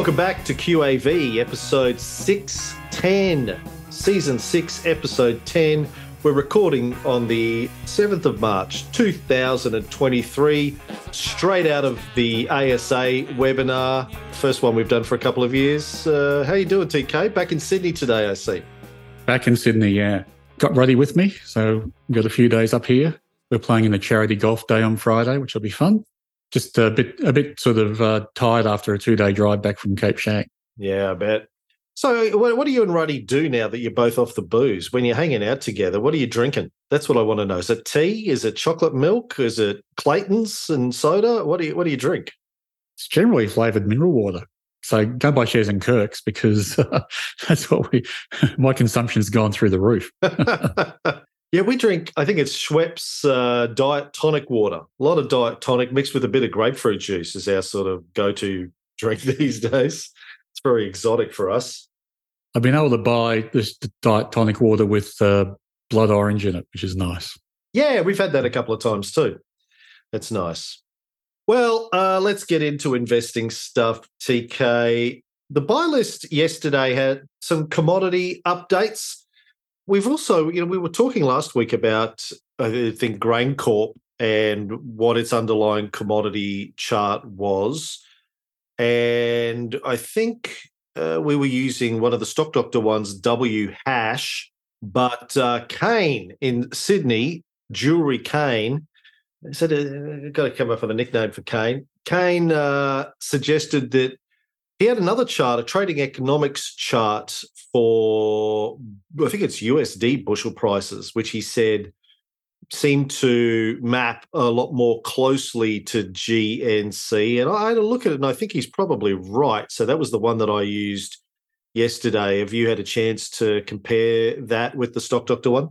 Welcome back to QAV, episode 610, season 6, episode 10. We're recording on the 7th of March 2023, straight out of the ASA webinar, first one we've done for a couple of years. Uh, how you doing, TK? Back in Sydney today, I see. Back in Sydney, yeah. Got ready with me, so got a few days up here. We're playing in the charity golf day on Friday, which will be fun just a bit a bit sort of uh, tired after a two day drive back from Cape Schanck. Yeah, I bet. So, what do you and Ruddy do now that you're both off the booze? When you're hanging out together, what are you drinking? That's what I want to know. Is it tea? Is it chocolate milk? Is it Clayton's and soda? What do you What do you drink? It's generally flavored mineral water. So go buy shares in Kirk's because uh, that's what we. My consumption's gone through the roof. Yeah, we drink, I think it's Schweppes uh, diet tonic water. A lot of diet tonic mixed with a bit of grapefruit juice is our sort of go to drink these days. It's very exotic for us. I've been able to buy this diet tonic water with uh, blood orange in it, which is nice. Yeah, we've had that a couple of times too. That's nice. Well, uh, let's get into investing stuff, TK. The buy list yesterday had some commodity updates We've also, you know, we were talking last week about, I think, GrainCorp and what its underlying commodity chart was. And I think uh, we were using one of the Stock Doctor ones, W hash, but uh, Kane in Sydney, Jewelry Kane, said, uh, got to come up with a nickname for Kane. Kane uh, suggested that he had another chart, a trading economics chart for, I think it's USD bushel prices, which he said seemed to map a lot more closely to GNC. And I had a look at it and I think he's probably right. So that was the one that I used yesterday. Have you had a chance to compare that with the Stock Doctor one?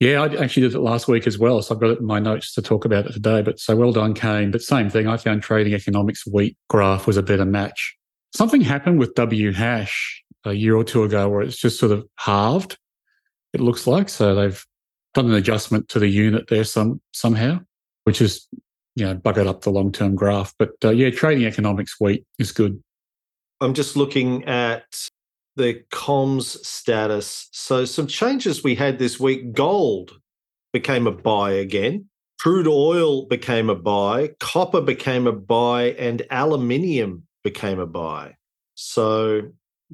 Yeah, I actually did it last week as well. So I've got it in my notes to talk about it today. But so well done, Kane. But same thing. I found trading economics wheat graph was a better match. Something happened with W hash a year or two ago where it's just sort of halved. It looks like so they've done an adjustment to the unit there some somehow, which is you know buggered up the long term graph. But uh, yeah, trading economics wheat is good. I'm just looking at the comms status. So some changes we had this week. Gold became a buy again. Crude oil became a buy. Copper became a buy, and aluminium became a buy. So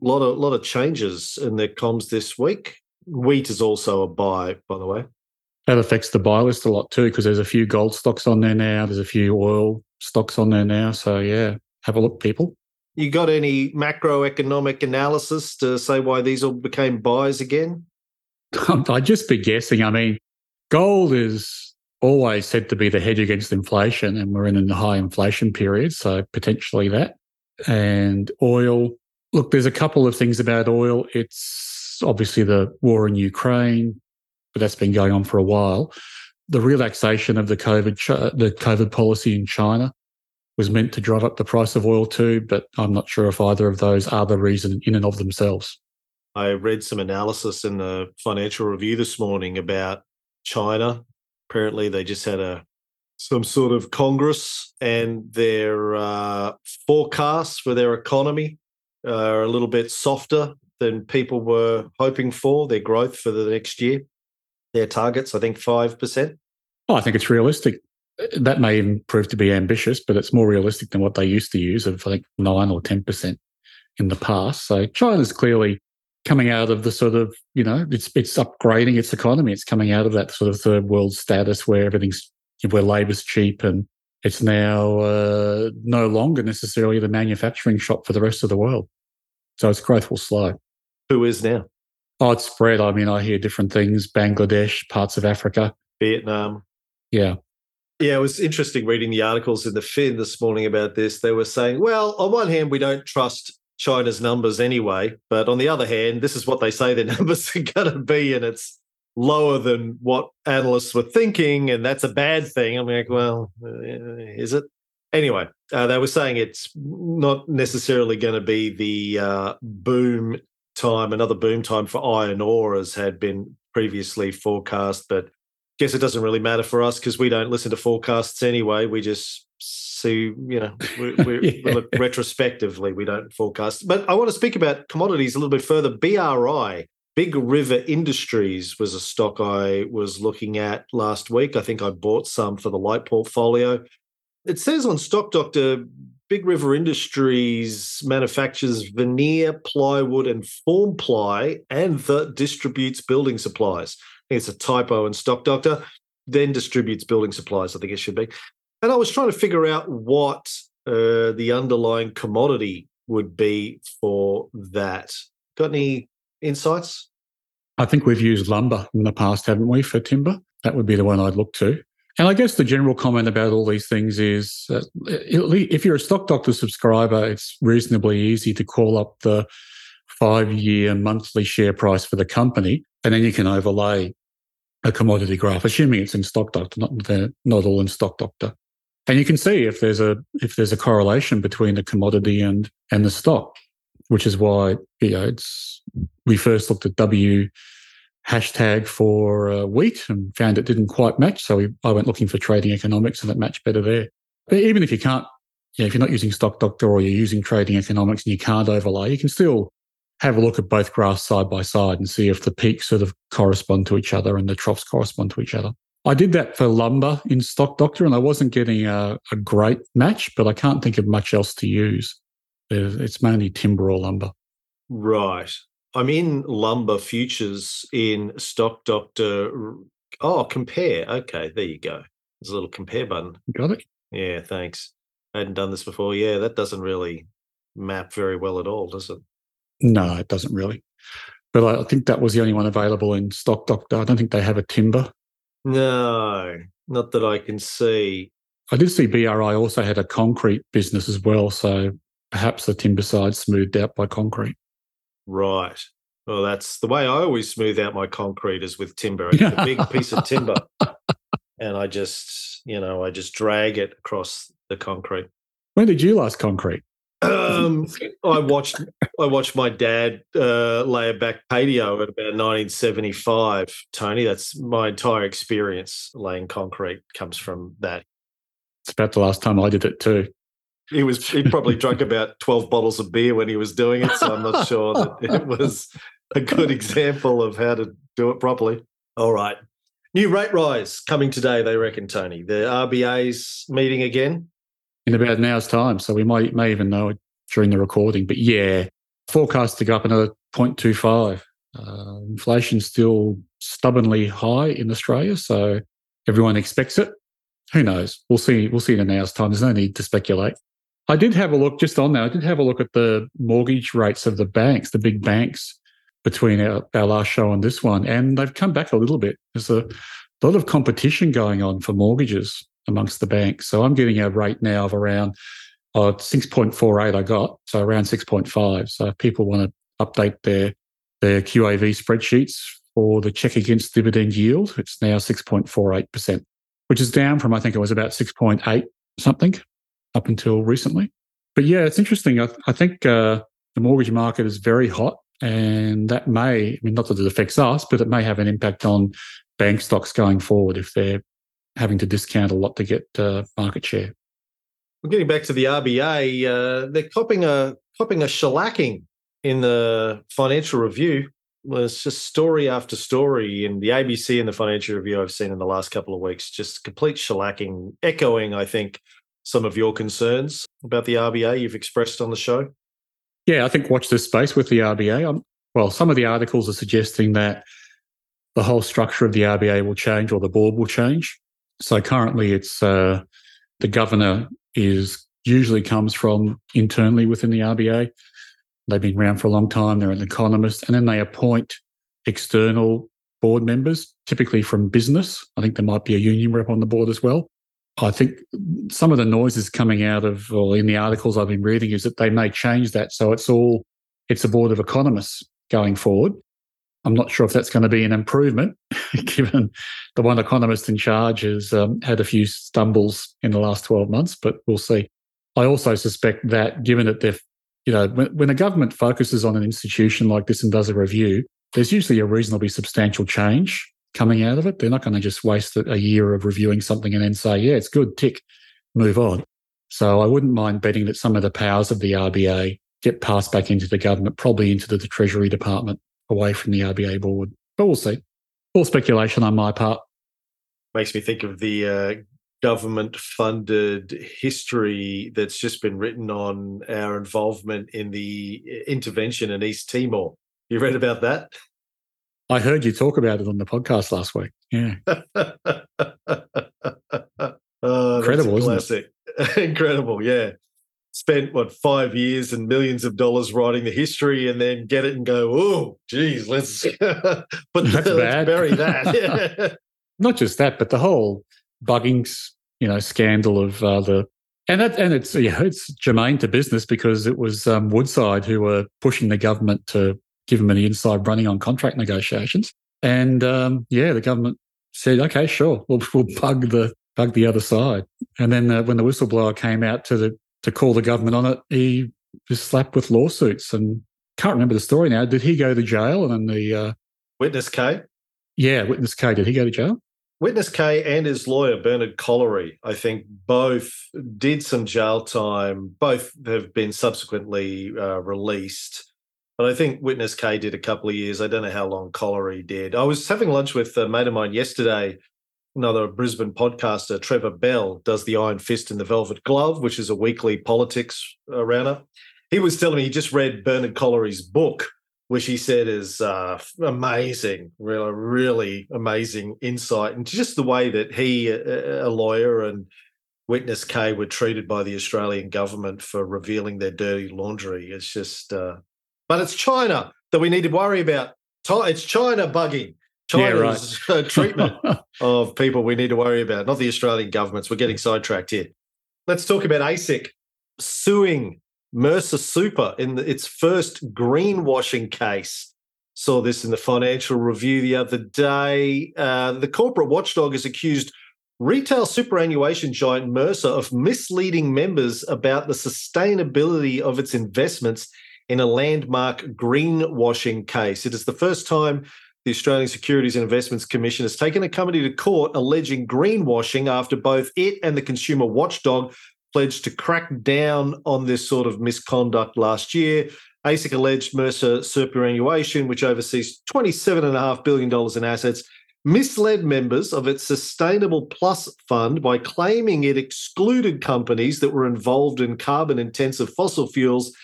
a lot of lot of changes in their comms this week. Wheat is also a buy, by the way. That affects the buy list a lot too, because there's a few gold stocks on there now. There's a few oil stocks on there now. So yeah, have a look, people. You got any macroeconomic analysis to say why these all became buys again? I'd just be guessing. I mean, gold is always said to be the hedge against inflation, and we're in a high inflation period, so potentially that and oil. Look, there's a couple of things about oil. It's obviously the war in Ukraine, but that's been going on for a while. The relaxation of the COVID the COVID policy in China was meant to drive up the price of oil too, but I'm not sure if either of those are the reason in and of themselves. I read some analysis in the financial review this morning about China. Apparently, they just had a some sort of Congress and their uh, forecasts for their economy are a little bit softer than people were hoping for, their growth for the next year. Their targets, I think, 5%. Oh, I think it's realistic. That may even prove to be ambitious, but it's more realistic than what they used to use of, I think, 9 or 10% in the past. So China's clearly coming out of the sort of, you know, it's it's upgrading its economy. It's coming out of that sort of third world status where everything's where labor's cheap and it's now uh, no longer necessarily the manufacturing shop for the rest of the world. So its growth will slow. Who is now? Oh, it's spread. I mean, I hear different things Bangladesh, parts of Africa, Vietnam. Yeah. Yeah, it was interesting reading the articles in the Fin this morning about this. They were saying, well, on one hand, we don't trust China's numbers anyway, but on the other hand, this is what they say their numbers are going to be, and it's lower than what analysts were thinking, and that's a bad thing. I'm like, well, uh, is it? Anyway, uh, they were saying it's not necessarily going to be the uh, boom time, another boom time for iron ore as had been previously forecast. But guess it doesn't really matter for us because we don't listen to forecasts anyway. We just see, you know, we, we, yeah. look retrospectively, we don't forecast. But I want to speak about commodities a little bit further. BRI, Big River Industries, was a stock I was looking at last week. I think I bought some for the light portfolio. It says on Stock Doctor, Big River Industries manufactures veneer, plywood, and form ply and the distributes building supplies. I think it's a typo in Stock Doctor. Then distributes building supplies, I think it should be. And I was trying to figure out what uh, the underlying commodity would be for that. Got any insights? I think we've used lumber in the past, haven't we, for timber? That would be the one I'd look to. And I guess the general comment about all these things is that if you're a Stock Doctor subscriber, it's reasonably easy to call up the five year monthly share price for the company, and then you can overlay a commodity graph, assuming it's in Stock Doctor, not, not all in Stock Doctor. And you can see if there's a if there's a correlation between the commodity and and the stock, which is why you know it's we first looked at W hashtag for uh, wheat and found it didn't quite match. So we, I went looking for trading economics and it matched better there. But even if you can't, you know, if you're not using Stock Doctor or you're using trading economics and you can't overlay, you can still have a look at both graphs side by side and see if the peaks sort of correspond to each other and the troughs correspond to each other. I did that for lumber in Stock Doctor and I wasn't getting a, a great match, but I can't think of much else to use. It's mainly timber or lumber. Right. I'm in lumber futures in Stock Doctor. Oh, compare. Okay, there you go. There's a little compare button. Got it. Yeah, thanks. I hadn't done this before. Yeah, that doesn't really map very well at all, does it? No, it doesn't really. But I think that was the only one available in Stock Doctor. I don't think they have a timber. No, not that I can see. I did see BRI also had a concrete business as well. So perhaps the timber side smoothed out by concrete. Right. Well, that's the way I always smooth out my concrete is with timber. I get a big piece of timber and I just, you know, I just drag it across the concrete. When did you last concrete? Um, I watched I watched my dad uh, lay a back patio at about 1975. Tony, that's my entire experience laying concrete comes from that. It's about the last time I did it too. He was he probably drank about 12 bottles of beer when he was doing it, so I'm not sure that it was a good example of how to do it properly. All right. New rate rise coming today, they reckon, Tony. The RBA's meeting again. In about an hour's time. So we might may even know it during the recording. But yeah, forecast to go up another 0.25. Uh, inflation's still stubbornly high in Australia, so everyone expects it. Who knows? We'll see. We'll see in an hour's time. There's no need to speculate. I did have a look just on that. I did have a look at the mortgage rates of the banks, the big banks, between our, our last show and this one, and they've come back a little bit. There's a lot of competition going on for mortgages amongst the banks. So I'm getting a rate now of around uh, 6.48 I got, so around 6.5. So if people want to update their their QAV spreadsheets for the check against dividend yield, it's now 6.48%, which is down from I think it was about 6.8 something up until recently. But yeah, it's interesting. I, I think uh, the mortgage market is very hot, and that may, I mean, not that it affects us, but it may have an impact on bank stocks going forward if they're having to discount a lot to get uh, market share. Well, getting back to the RBA, uh, they're copping a copping a shellacking in the Financial Review. Well, it's just story after story in the ABC and the Financial Review I've seen in the last couple of weeks. Just complete shellacking, echoing, I think, some of your concerns about the RBA you've expressed on the show. Yeah, I think watch this space with the RBA. Well, some of the articles are suggesting that the whole structure of the RBA will change or the board will change. So currently, it's uh, the governor is usually comes from internally within the RBA. They've been around for a long time. They're an economist, and then they appoint external board members, typically from business. I think there might be a union rep on the board as well. I think some of the noises coming out of, or in the articles I've been reading, is that they may change that. So it's all, it's a board of economists going forward. I'm not sure if that's going to be an improvement, given the one economist in charge has um, had a few stumbles in the last 12 months, but we'll see. I also suspect that given that they've, you know, when, when a government focuses on an institution like this and does a review, there's usually a reasonably substantial change coming out of it. They're not going to just waste a year of reviewing something and then say, yeah, it's good, tick, move on. So I wouldn't mind betting that some of the powers of the RBA get passed back into the government, probably into the, the Treasury Department, away from the RBA board. But we'll see. All speculation on my part. Makes me think of the uh, government funded history that's just been written on our involvement in the intervention in East Timor. You read about that? I heard you talk about it on the podcast last week. Yeah. oh, Incredible, isn't it? Incredible, yeah. Spent what five years and millions of dollars writing the history, and then get it and go, oh, geez, let's put let's bury that. Not just that, but the whole bugging, you know, scandal of uh, the and that, and it's yeah, it's germane to business because it was um, Woodside who were pushing the government to give them an inside running on contract negotiations. And um, yeah, the government said, okay, sure, we'll, we'll bug the bug the other side. And then uh, when the whistleblower came out to the to call the government on it, he was slapped with lawsuits. And can't remember the story now. Did he go to jail? And then the uh, witness K. Yeah, witness K. Did he go to jail? Witness K and his lawyer Bernard Collaery, I think, both did some jail time. Both have been subsequently uh, released. But I think Witness K did a couple of years. I don't know how long Collaery did. I was having lunch with a mate of mine yesterday, another Brisbane podcaster, Trevor Bell, does the Iron Fist and the Velvet Glove, which is a weekly politics roundup. He was telling me he just read Bernard Collaery's book, which he said is uh, amazing, really, really amazing insight into just the way that he, a lawyer, and Witness K were treated by the Australian government for revealing their dirty laundry. It's just uh, but it's China that we need to worry about. It's China bugging. China's yeah, right. treatment of people we need to worry about, not the Australian governments. We're getting sidetracked here. Let's talk about ASIC suing Mercer Super in the, its first greenwashing case. Saw this in the Financial Review the other day. Uh, the corporate watchdog has accused retail superannuation giant Mercer of misleading members about the sustainability of its investments in a landmark greenwashing case. It is the first time the Australian Securities and Investments Commission has taken a company to court alleging greenwashing after both it and the consumer watchdog pledged to crack down on this sort of misconduct last year. ASIC alleged Mercer Superannuation, which oversees $27.5 billion in assets, misled members of its Sustainable Plus fund by claiming it excluded companies that were involved in carbon intensive fossil fuels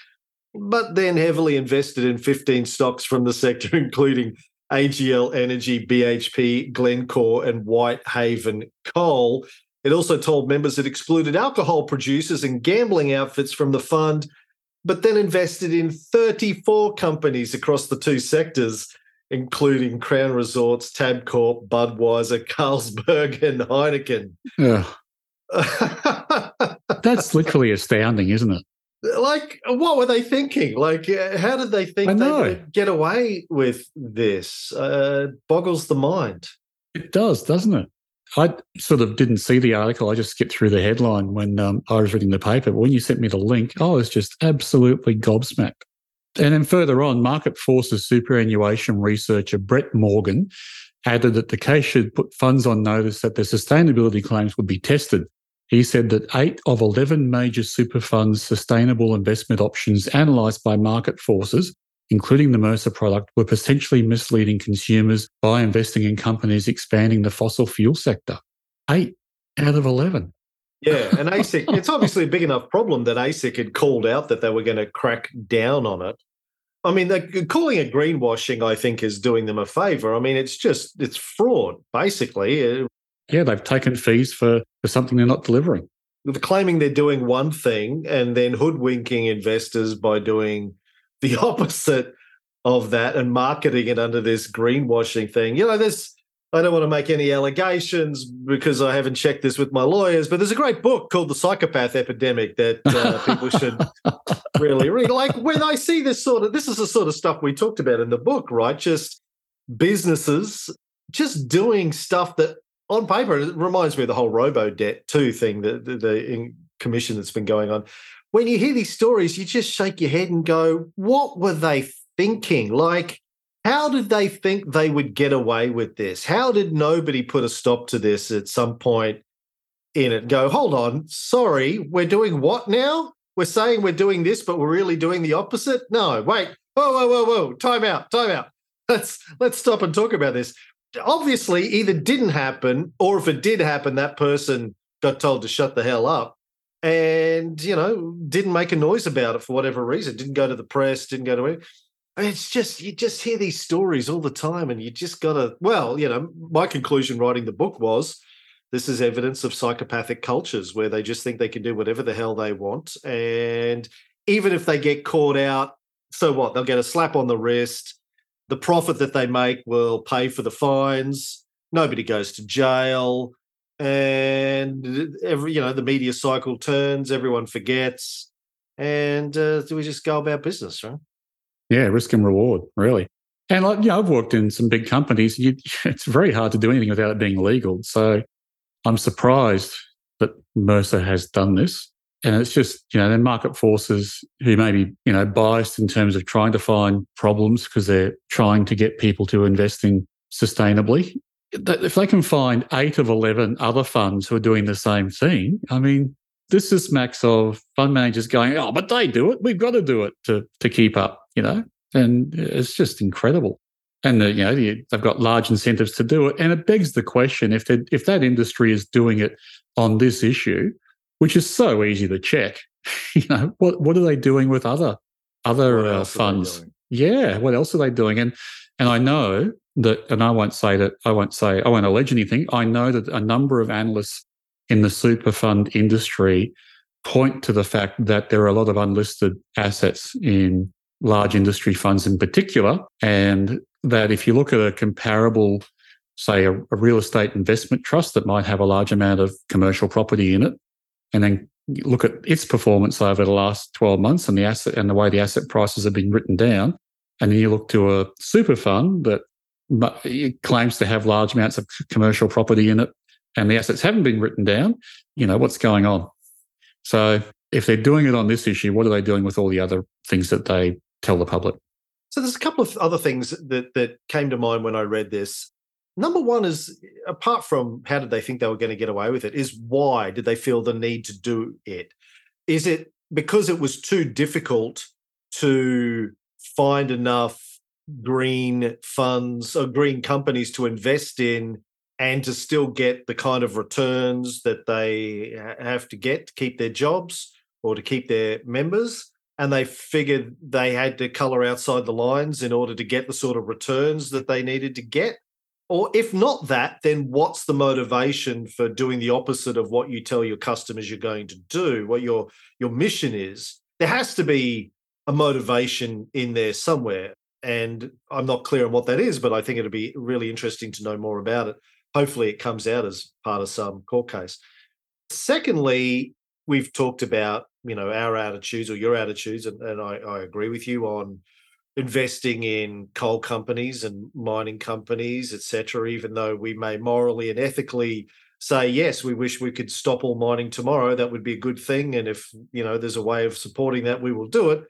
but then heavily invested in 15 stocks from the sector, including AGL Energy, BHP, Glencore, and Whitehaven Coal. It also told members it excluded alcohol producers and gambling outfits from the fund, but then invested in 34 companies across the two sectors, including Crown Resorts, Tabcorp, Budweiser, Carlsberg, and Heineken. Yeah. That's literally astounding, isn't it? Like what were they thinking? Like uh, how did they think they get away with this? Uh, boggles the mind. It does doesn't it? I sort of didn't see the article. I just skipped through the headline when um, i was reading the paper. But when you sent me the link i was just absolutely gobsmacked. And then further on market forces superannuation researcher brett morgan added that the case should put funds on notice that their sustainability claims would be tested he said that eight of 11 major super funds' sustainable investment options analysed by market forces, including the Mercer product, were potentially misleading consumers by investing in companies expanding the fossil fuel sector. Eight out of 11. Yeah, and ASIC, it's obviously a big enough problem that ASIC had called out that they were going to crack down on it. I mean, calling it greenwashing, I think, is doing them a favor. I mean, it's just, it's fraud, basically uh, yeah, they've taken fees for, for something they're not delivering. They're claiming they're doing one thing and then hoodwinking investors by doing the opposite of that and marketing it under this greenwashing thing. You know, this I don't want to make any allegations because I haven't checked this with my lawyers, but there's a great book called The Psychopath Epidemic that uh, people should really read. Like when I see this sort of, this is the sort of stuff we talked about in the book, right? Just businesses just doing stuff that on paper, it reminds me of the whole robo debt too thing, the, the, the commission that's been going on. When you hear these stories, you just shake your head and go, what were they thinking? Like, how did they think they would get away with this? How did nobody put a stop to this at some point in it. Go, hold on, sorry, we're doing what now? We're saying we're doing this, but we're really doing the opposite. No, wait, whoa, whoa, whoa, whoa, time out, time out. Let's let's stop and talk about this. Obviously, either didn't happen, or if it did happen, that person got told to shut the hell up and you know didn't make a noise about it for whatever reason didn't go to the press didn't go to it it's just you just hear these stories all the time and you just gotta well you know my conclusion writing the book was this is evidence of psychopathic cultures where they just think they can do whatever the hell they want and even if they get caught out so what? They'll get a slap on the wrist the profit that they make will pay for the fines. Nobody goes to jail. And every you know the media cycle turns everyone forgets. And uh, we just go about business right? Yeah risk and reward really. And like you know i've worked in some big companies. You, it's very hard to do anything without it being legal. So i'm surprised that mercer has done this and it's just you know the market forces who may be you know biased in terms of trying to find problems because they're trying to get people to invest in sustainably if they can find eight of 11 other funds who are doing the same thing, I mean, this is max of fund managers going, oh, but they do it. We've got to do it to, to keep up, you know? And it's just incredible. And, the, you know, they've got large incentives to do it. And it begs the question if, if that industry is doing it on this issue, which is so easy to check, you know, what, what are they doing with other other uh, funds? Yeah, what else are they doing? And and I know that, and I won't say that, I won't say, I won't allege anything. I know that a number of analysts in the super fund industry point to the fact that there are a lot of unlisted assets in large industry funds in particular. And that if you look at a comparable, say, a, a real estate investment trust that might have a large amount of commercial property in it, and then look at its performance over the last 12 months and the asset and the way the asset prices have been written down. And then you look to a super fund that claims to have large amounts of commercial property in it and the assets haven't been written down, you know, what's going on? So if they're doing it on this issue, what are they doing with all the other things that they tell the public? So there's a couple of other things that that came to mind when I read this. Number one is apart from how did they think they were going to get away with it, is why did they feel the need to do it? Is it because it was too difficult to find enough green funds or green companies to invest in and to still get the kind of returns that they have to get to keep their jobs or to keep their members and they figured they had to color outside the lines in order to get the sort of returns that they needed to get or if not that then what's the motivation for doing the opposite of what you tell your customers you're going to do what your your mission is there has to be a motivation in there somewhere and I'm not clear on what that is, but I think it'd be really interesting to know more about it. Hopefully, it comes out as part of some court case. Secondly, we've talked about you know our attitudes or your attitudes, and, and I, I agree with you on investing in coal companies and mining companies, etc. Even though we may morally and ethically say yes, we wish we could stop all mining tomorrow, that would be a good thing, and if you know there's a way of supporting that, we will do it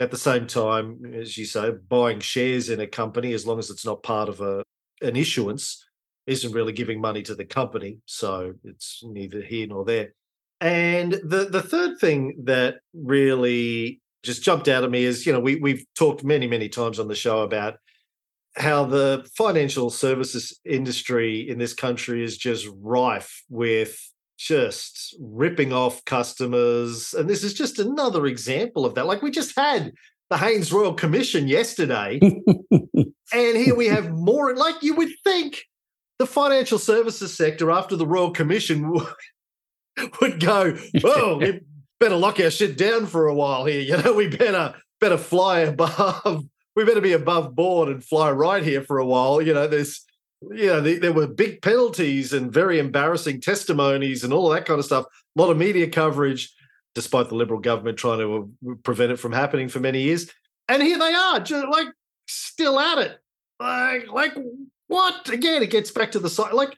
at the same time, as you say, buying shares in a company, as long as it's not part of a an issuance, isn't really giving money to the company. So it's neither here nor there. And the the third thing that really just jumped out at me is, you know, we we've talked many, many times on the show about how the financial services industry in this country is just rife with just ripping off customers. And this is just another example of that. Like we just had the Haynes Royal Commission yesterday, and here we have more. Like you would think the financial services sector after the Royal Commission would go, oh, better lock our shit down for a while here. You know, we better better fly above. We better be above board and fly right here for a while. You know, there's you yeah, there were big penalties and very embarrassing testimonies and all that kind of stuff. A lot of media coverage, despite the Liberal government trying to uh, prevent it from happening for many years. And here they are, just like still at it. Like, like what? Again, it gets back to the side. Like,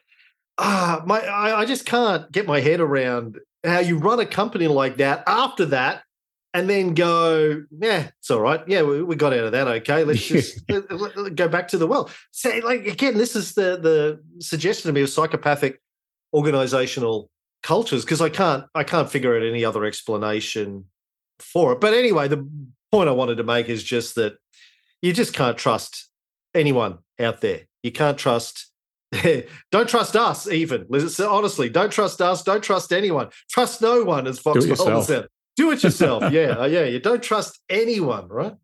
ah, my, I, I just can't get my head around how you run a company like that. After that, and then go, yeah, it's all right. Yeah, we, we got out of that. Okay, let's just go back to the well. Say, like again, this is the the suggestion to me of psychopathic organizational cultures because I can't I can't figure out any other explanation for it. But anyway, the point I wanted to make is just that you just can't trust anyone out there. You can't trust. don't trust us even. Honestly, don't trust us. Don't trust anyone. Trust no one, as Foxwell said. Do it yourself. yeah, uh, yeah. You don't trust anyone, right?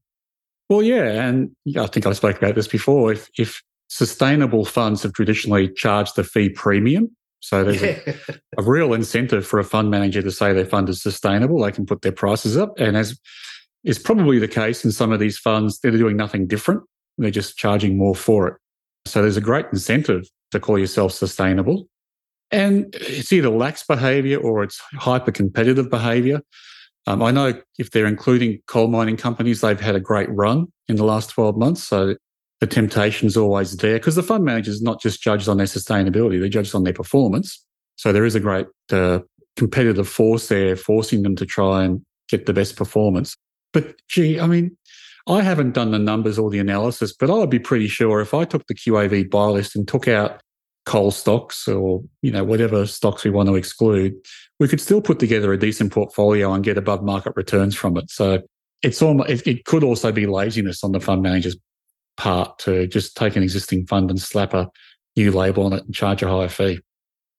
Well, yeah, and I think I spoke about this before. If if sustainable funds have traditionally charged a fee premium, so there's yeah. a, a, real incentive for a fund manager to say their fund is sustainable. They can put their prices up, and as is probably the case in some of these funds, they're doing nothing different. They're just charging more for it. So there's a great incentive to call yourself sustainable. And it's either lax behavior or it's hyper competitive behavior. Um, I know if they're including coal mining companies, they've had a great run in the last 12 months. So the temptation's always there because the fund manager is not just judged on their sustainability, they're judged on their performance. So there is a great uh, competitive force there forcing them to try and get the best performance. But gee, I mean, I haven't done the numbers or the analysis, but I would be pretty sure if I took the QAV buy list and took out coal stocks or you know whatever stocks we want to exclude, we could still put together a decent portfolio and get above market returns from it. So it's almost it, it could also be laziness on the fund manager's part to just take an existing fund and slap a new label on it and charge a higher fee.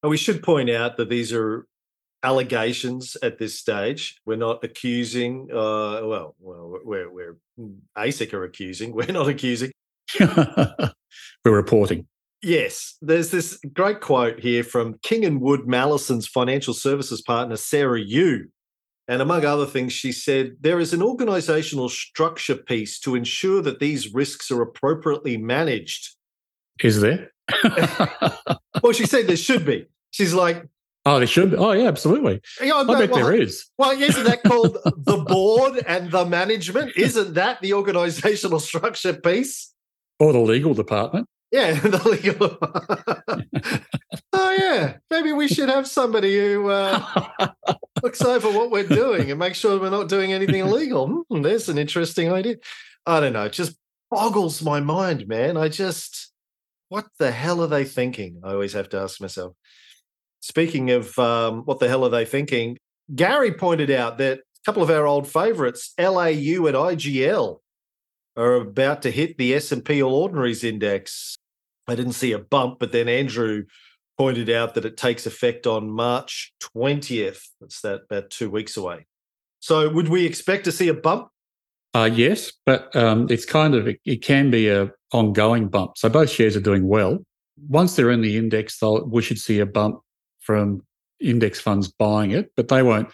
We should point out that these are allegations at this stage. We're not accusing. Uh, well, well, we're we're ASIC are accusing. We're not accusing. we're reporting. Yes, there's this great quote here from King and Wood Mallesons financial services partner Sarah Yu. And among other things, she said, there is an organizational structure piece to ensure that these risks are appropriately managed. Is there? well, she said there should be. She's like, Oh, there should be. Oh, yeah, absolutely. Yeah, I bet well, there is. Well, isn't that called the board and the management? Isn't that the organizational structure piece? Or the legal department? Yeah, the legal. oh yeah, maybe we should have somebody who uh, looks over what we're doing and make sure we're not doing anything illegal. Hmm, there's an interesting idea. I don't know. It just boggles my mind, man. I just, what the hell are they thinking? I always have to ask myself. Speaking of um, what the hell are they thinking, Gary pointed out that a couple of our old favorites, LAU and IGL, are about to hit the S&P All Ordinaries Index. I didn't see a bump, but then Andrew pointed out that it takes effect on March 20th. That's that about two weeks away. So would we expect to see a bump? Uh, yes, but um, it's kind of it, it can be a ongoing bump. So both shares are doing well. Once they're in the index, we should see a bump from index funds buying it, but they won't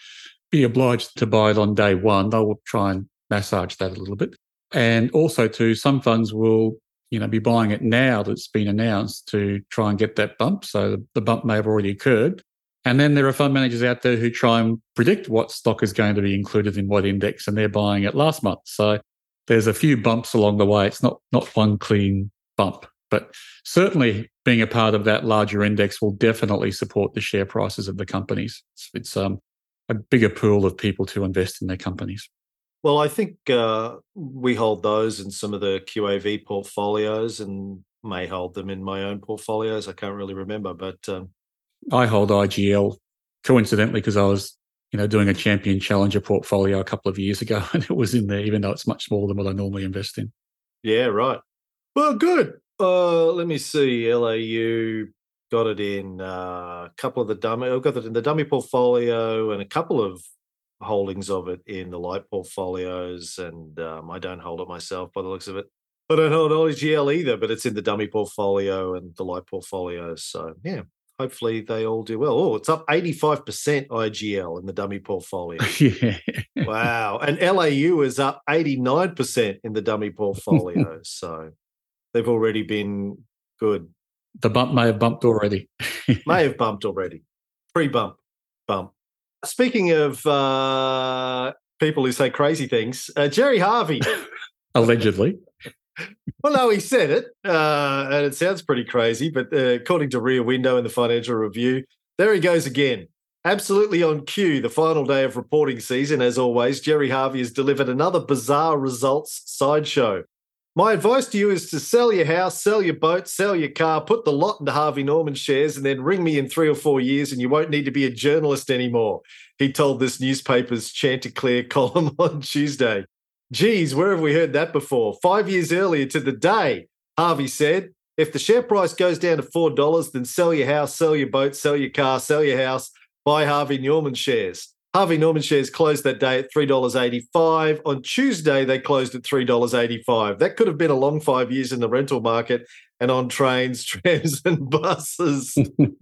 be obliged to buy it on day one. They'll try and massage that a little bit. And also, too, some funds will you know be buying it now that's been announced to try and get that bump. So the bump may have already occurred. And then there are fund managers out there who try and predict what stock is going to be included in what index, and they're buying it last month. So there's a few bumps along the way. It's not not one clean bump, but certainly being a part of that larger index will definitely support the share prices of the companies. It's, it's um, a bigger pool of people to invest in their companies. Well, I think uh, we hold those in some of the QAV portfolios and may hold them in my own portfolios. I can't really remember, but um... I hold IGL coincidentally because I was, you know, doing a champion challenger portfolio a couple of years ago, and it was in there, even though it's much smaller than what I normally invest in. Yeah, right. Well, good. Uh, let me see. LAU got it in uh, a couple of the dummy. I've got it in the dummy portfolio and a couple of holdings of it in the light portfolios, and um, I don't hold it myself by the looks of it. I don't hold IGL either, but it's in the dummy portfolio and the light portfolio. So yeah, hopefully they all do well. Oh, it's up 85% IGL in the dummy portfolio. yeah. Wow. And LAU is up 89% in the dummy portfolio. so they've already been good. The bump may have bumped already. may have bumped already. Pre bump, bump. Speaking of uh, people who say crazy things, uh, Gerry Harvey. Allegedly. well, no, he said it, uh, and it sounds pretty crazy. But uh, according to Rear Window in the Financial Review, there he goes again. Absolutely on cue, the final day of reporting season. As always, Gerry Harvey has delivered another bizarre results sideshow. My advice to you is to sell your house, sell your boat, sell your car, put the lot into Harvey Norman shares, and then ring me in three or four years and you won't need to be a journalist anymore. He told this newspaper's Chanticleer column on Tuesday. Geez, where have we heard that before? Five years earlier to the day, Harvey said, if the share price goes down to $4, then sell your house, sell your boat, sell your car, sell your house, buy Harvey Norman shares. Harvey Norman shares closed that day at $3.85. On Tuesday, they closed at $3.85. That could have been a long five years in the rental market and on trains, trams, and buses.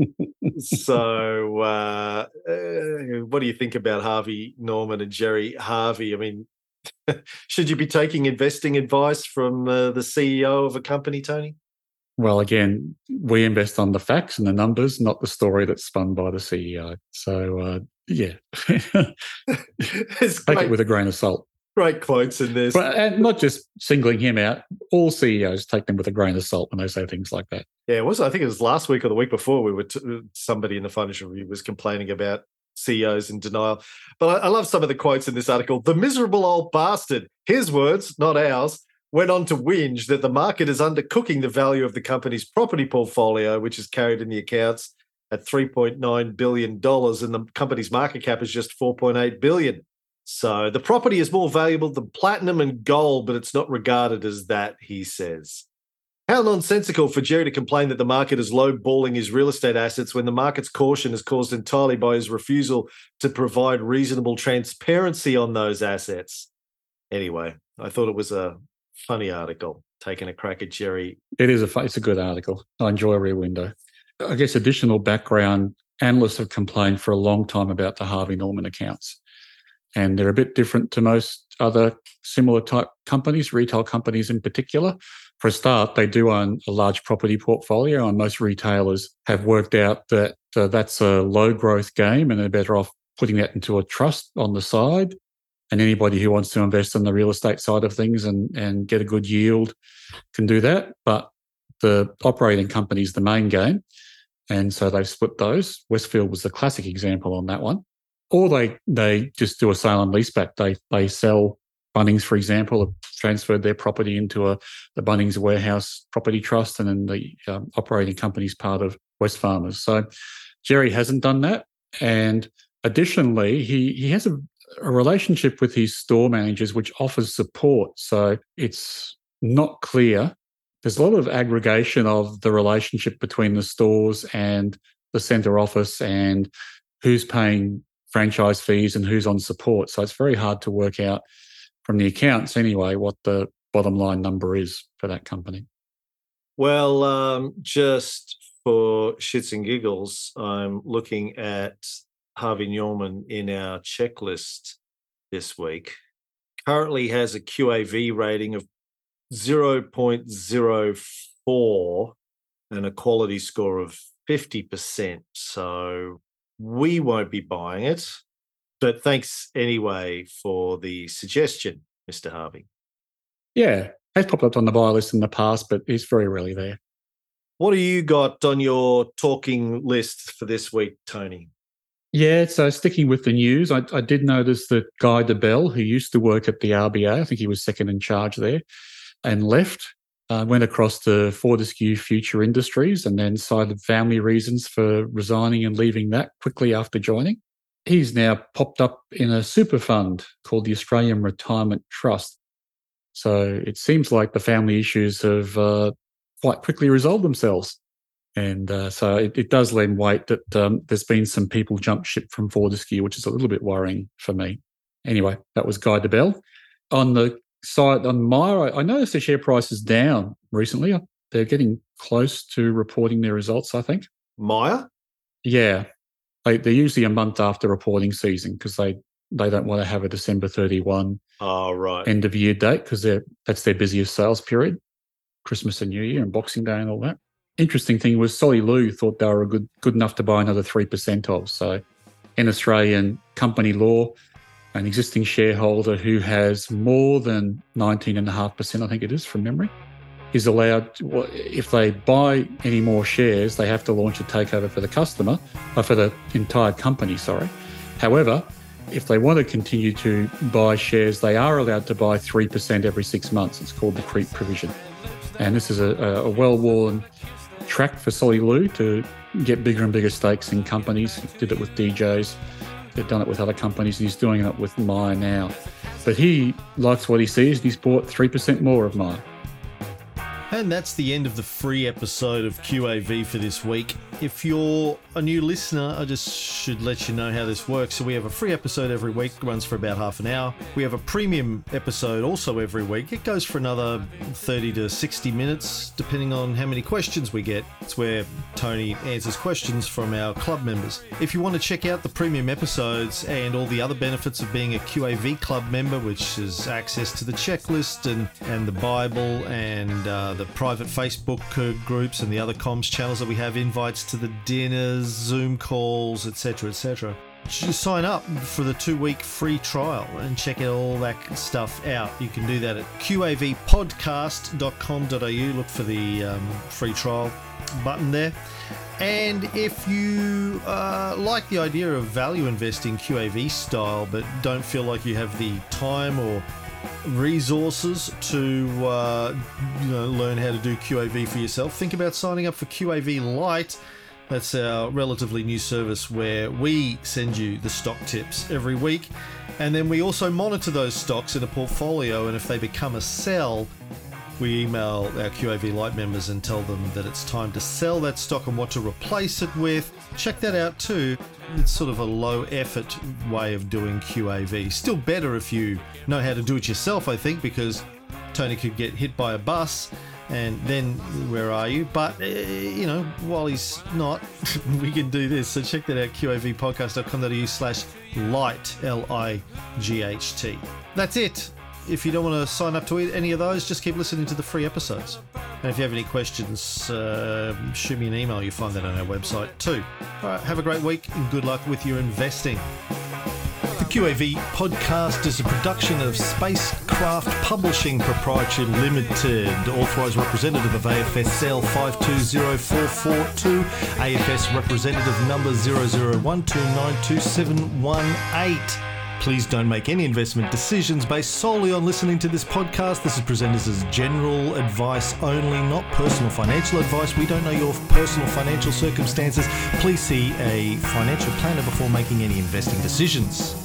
so, uh, uh, what do you think about Harvey Norman and Gerry Harvey? I mean, should you be taking investing advice from uh, the CEO of a company, Tony? Well, again, we invest on the facts and the numbers, not the story that's spun by the CEO. So, uh, yeah, take it with a grain of salt. Great quotes in this, but and not just singling him out. All CEOs take them with a grain of salt when they say things like that. Yeah, it was. I think it was last week or the week before. We were t- uh, somebody in the financial review was complaining about CEOs in denial. But I, I love some of the quotes in this article. The miserable old bastard, his words, not ours, went on to whinge that the market is undercooking the value of the company's property portfolio, which is carried in the accounts at $3.9 billion, and the company's market cap is just 4.8 billion. So the property is more valuable than platinum and gold, but it's not regarded as that, he says. How nonsensical for Gerry to complain that the market is lowballing his real estate assets when the market's caution is caused entirely by his refusal to provide reasonable transparency on those assets. Anyway, I thought it was a funny article taking a crack at Gerry. It is a it's a good article. I enjoy Rear Window. I guess additional background analysts have complained for a long time about the Harvey Norman accounts. And they're a bit different to most other similar type companies, retail companies in particular. For a start, they do own a large property portfolio, and most retailers have worked out that uh, that's a low growth game and they're better off putting that into a trust on the side. And anybody who wants to invest in the real estate side of things and, and get a good yield can do that. But the operating company is the main game. And so they've split those. Westfield was the classic example on that one. Or they they just do a sale and leaseback. They they sell Bunnings, for example, have transferred their property into a the Bunnings Warehouse Property Trust, and then the um, operating company is part of Wesfarmers. So Gerry hasn't done that, and additionally, he he has a, a relationship with his store managers, which offers support. So it's not clear there's a lot of aggregation of the relationship between the stores and the center office and who's paying franchise fees and who's on support. So it's very hard to work out from the accounts anyway what the bottom line number is for that company. Well, um, just for shits and giggles, I'm looking at Harvey Norman in our checklist this week. Currently has a QAV rating of 0.04 and a quality score of 50%. So we won't be buying it. But thanks anyway for the suggestion, Mr. Harvey. Yeah, has popped up on the buy list in the past, but it's very rarely there. What do you got on your talking list for this week, Tony? Yeah, so sticking with the news, I, I did notice that Guy Debelle, who used to work at the RBA, I think he was second in charge there, and left, uh, went across to Fortescue Future Industries and then cited family reasons for resigning and leaving that quickly after joining. He's now popped up in a super fund called the Australian Retirement Trust. So it seems like the family issues have uh, quite quickly resolved themselves. And uh, so it, it, does lend weight that um, there's been some people jump ship from Fortescue, which is a little bit worrying for me. Anyway, that was Guy Debelle. On the side on Myer, I, noticed the share price is down recently. They're getting close to reporting their results, I think. Myer? Yeah. They, they're usually a month after reporting season because they, they don't want to have a December 31 oh, right. end of year date because that's their busiest sales period, Christmas and New Year and Boxing Day and all that. Interesting thing was Solly Lew thought they were good good enough to buy another 3% of. So in Australian company law, an existing shareholder who has more than 19.5%, I think it is from memory, is allowed, if they buy any more shares, they have to launch a takeover for the customer, or uh, for the entire company, sorry. However, if they want to continue to buy shares, they are allowed to buy 3% every six months. It's called the creep provision. And this is a, a well worn track for Solly Lew to get bigger and bigger stakes in companies. He did it with DJs, they've done it with other companies, and he's doing it with Myer now. But he likes what he sees, and he's bought 3% more of Myer. And that's the end of the free episode of QAV for this week. If you're a new listener, I just should let you know how this works. So we have a free episode every week, it runs for about half an hour. We have a premium episode also every week. It goes for another 30 to 60 minutes, depending on how many questions we get. It's where Tony answers questions from our club members. If you want to check out the premium episodes and all the other benefits of being a QAV club member, which is access to the checklist and, and the Bible and uh, the private Facebook uh, groups and the other comms channels that we have, invites to the dinners, Zoom calls, etc., etc. Just sign up for the two week free trial and check all that stuff out. You can do that at qavpodcast.com.au. Look for the um, free trial button there. And if you uh, like the idea of value investing QAV style, but don't feel like you have the time or resources to uh, you know learn how to do QAV for yourself, think about signing up for QAV Lite. That's our relatively new service where we send you the stock tips every week, and then we also monitor those stocks in a portfolio. And if they become a sell, we email our QAV Lite members and tell them that it's time to sell that stock and what to replace it with. Check that out too. It's sort of a low effort way of doing QAV. Still better if you know how to do it yourself, I think, because Tony could get hit by a bus and then where are you? But, uh, you know, while he's not, we can do this. So check that out, qavpodcast.com.au slash light, L-I-G-H-T. That's it. If you don't want to sign up to any of those, just keep listening to the free episodes. And if you have any questions, uh, shoot me an email. You'll find that on our website too. All right, have a great week and good luck with your investing. The QAV podcast is a production of Spacecraft Publishing Proprietary Limited, authorised representative of AFSL 520442, AFS representative number 0012922718. Please don't make any investment decisions based solely on listening to this podcast. This is presented as general advice only, not personal financial advice. We don't know your personal financial circumstances. Please see a financial planner before making any investing decisions.